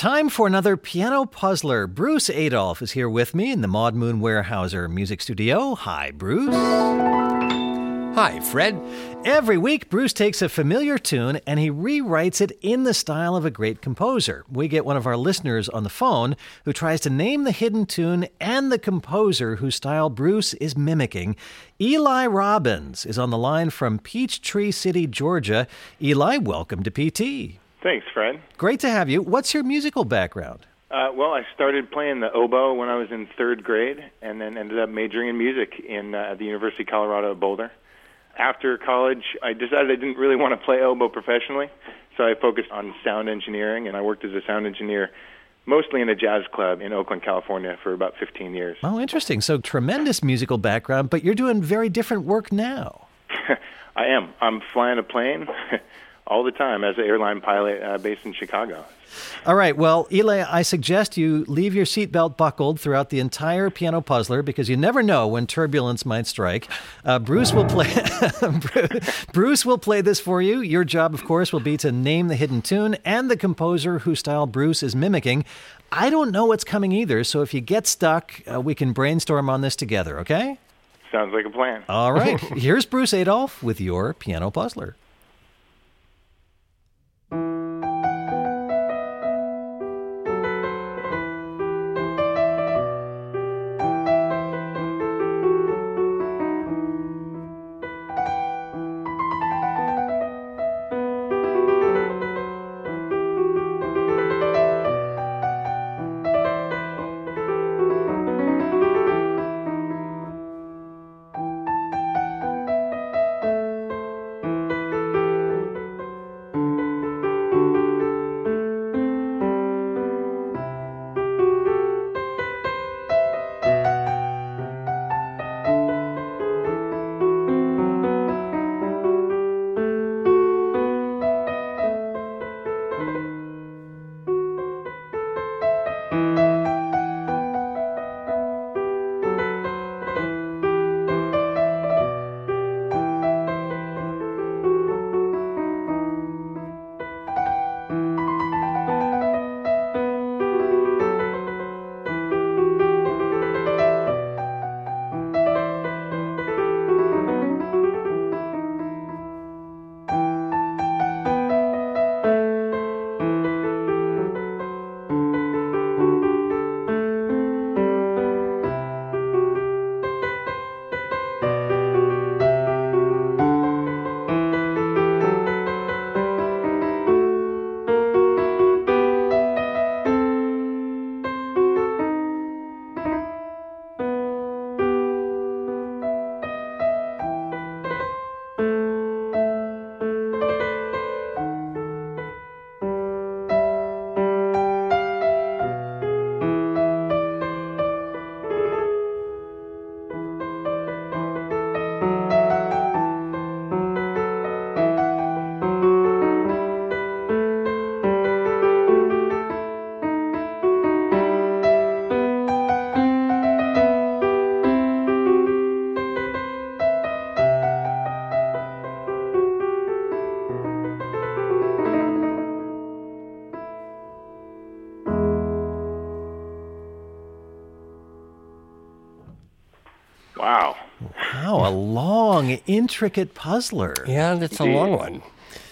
Time for another piano puzzler. Bruce Adolphe is here with me in the Maud Moon Weyerhaeuser Music Studio. Hi, Bruce. Hi, Fred. Every week, Bruce takes a familiar tune and he rewrites it in the style of a great composer. We get one of our listeners on the phone who tries to name the hidden tune and the composer whose style Bruce is mimicking. Eli Robbins is on the line from Peachtree City, Georgia. Eli, welcome to PT. Thanks, Fred. Great to have you. What's your musical background? Uh, well, I started playing the oboe when I was in third grade, and then ended up majoring in music in uh, at the University of Colorado at Boulder. After college, I decided I didn't really want to play oboe professionally, so I focused on sound engineering, and I worked as a sound engineer mostly in a jazz club in Oakland, California for about 15 years. Oh, interesting. So, tremendous musical background, but you're doing very different work now. I am. I'm flying a plane all the time as an airline pilot uh, based in Chicago. All right. Well, Eli, I suggest you leave your seatbelt buckled throughout the entire piano puzzler because you never know when turbulence might strike. Uh, Bruce will play. Bruce will play this for you. Your job, of course, will be to name the hidden tune and the composer whose style Bruce is mimicking. I don't know what's coming either, so if you get stuck, uh, we can brainstorm on this together. Okay? Sounds like a plan. All right. Here's Bruce Adolphe with your piano puzzler. Wow. Wow, a long, intricate puzzler. Yeah, that's a long one.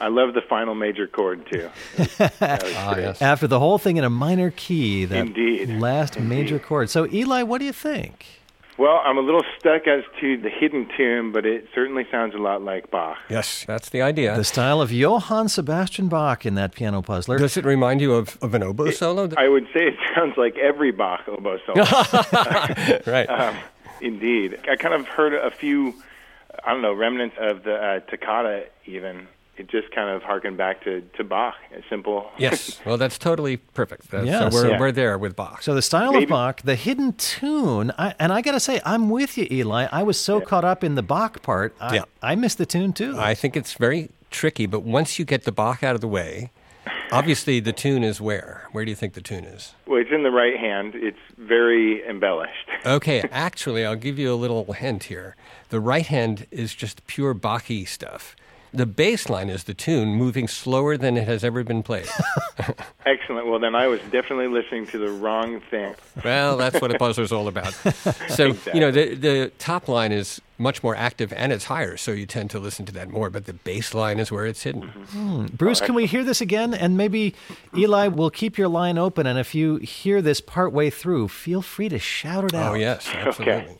I love the final major chord too. Ah, yes. After the whole thing in a minor key, that Indeed. last major chord. So, Eli, what do you think? Well, I'm a little stuck as to the hidden tune, but it certainly sounds a lot like Bach. Yes, that's the idea. The style of Johann Sebastian Bach in that piano puzzler. Does it remind you of, of an oboe solo? I would say it sounds like every Bach oboe solo. right. um, indeed. I kind of heard a few, I don't know, remnants of the uh, toccata even. It just kind of harkened back to, to Bach, a simple. yes. Well, that's totally perfect. That's, Yes. so we're, Yeah. we're there with Bach. So the style of Bach, the hidden tune, I, and I got to say, I'm with you, Eli. I was so caught up in the Bach part, I, Yeah. I missed the tune too. I think it's very tricky, but once you get the Bach out of the way, obviously the tune is where? Where do you think the tune is? Well, it's in the right hand. It's very embellished. Okay, actually, I'll give you a little hint here. The right hand is just pure Bachy stuff. The bass line is the tune moving slower than it has ever been played. Excellent. Well, then I was definitely listening to the wrong thing. well, that's what a puzzler's all about. So, you know, the, the top line is much more active and it's higher, so you tend to listen to that more, but the bass line is where it's hidden. Mm-hmm. Bruce, can we hear this again? And maybe Eli will keep your line open. And if you hear this part way through, feel free to shout it out. Oh, yes, absolutely. Okay.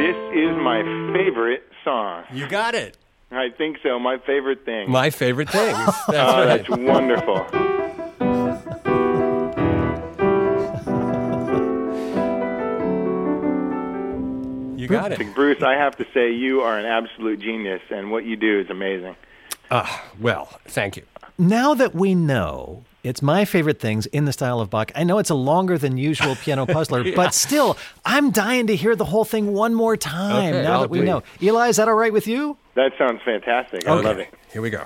This is my favorite song. You got it. I think so. My favorite thing. My favorite things. That's oh, right. that's wonderful. You got it. Bruce, I have to say you are an absolute genius, and what you do is amazing. Ah, well, thank you. Now that we know it's my favorite things in the style of Bach, I know it's a longer than usual piano puzzler, but still, I'm dying to hear the whole thing one more time Okay, now I'll that we do. know. Eli, is that all right with you? That sounds fantastic. I love it. Here we go.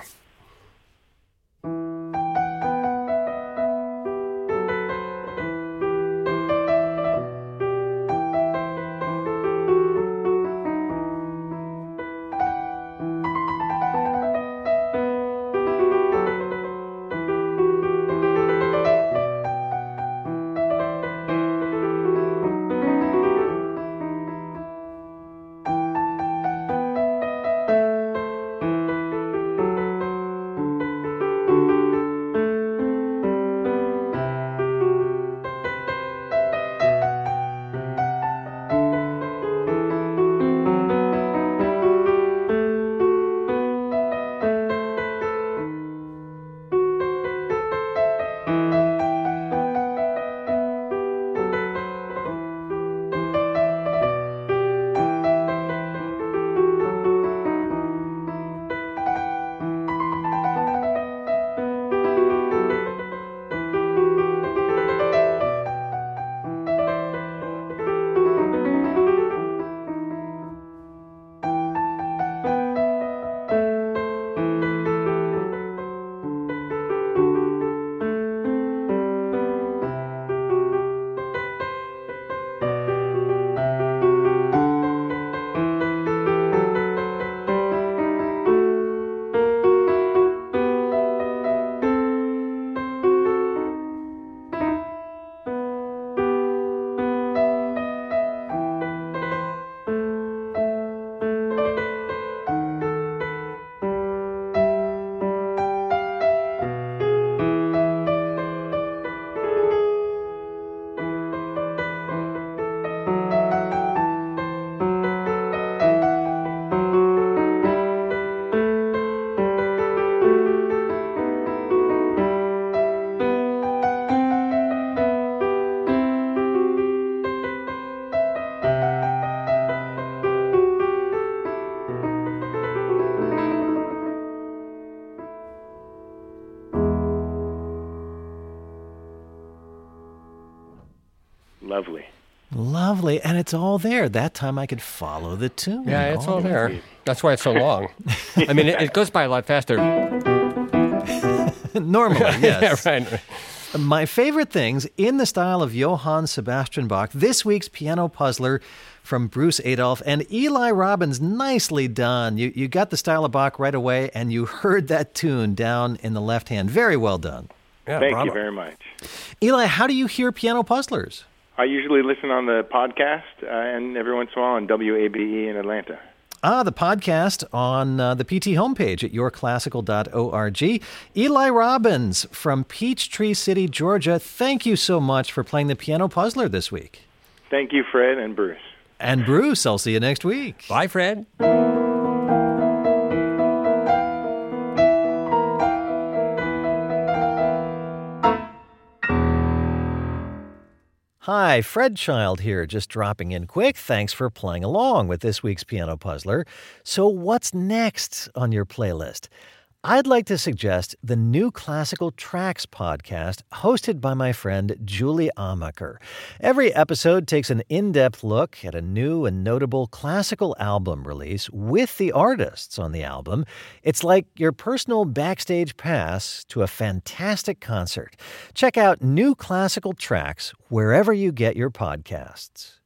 Lovely. Lovely. And it's all there. That time I could follow the tune. Yeah, it's all the way there. That's why it's so long. I mean, it, it goes by a lot faster. Normally, yes. yeah, right. My favorite things in the style of Johann Sebastian Bach, this week's piano puzzler from Bruce Adolphe and Eli Robbins. Nicely done. You, you got the style of Bach right away, and you heard that tune down in the left hand. Very well done. Yeah, Thank bravo. you very much. Eli, how do you hear piano puzzlers? I usually listen on the podcast uh, and every once in a while on WABE in Atlanta. Ah, the podcast on uh, the PT homepage at yourclassical.org. Eli Robbins from Peachtree City, Georgia, thank you so much for playing the piano puzzler this week. Thank you, Fred and Bruce. And Bruce, I'll see you next week. Bye, Fred. Hi, Fred Child here, just dropping in quick. Thanks for playing along with this week's Piano Puzzler. So, what's next on your playlist? I'd like to suggest the new Classical Tracks podcast hosted by my friend Julie Amacher. Every episode takes an in depth look at a new and notable classical album release with the artists on the album. It's like your personal backstage pass to a fantastic concert. Check out New Classical Tracks wherever you get your podcasts.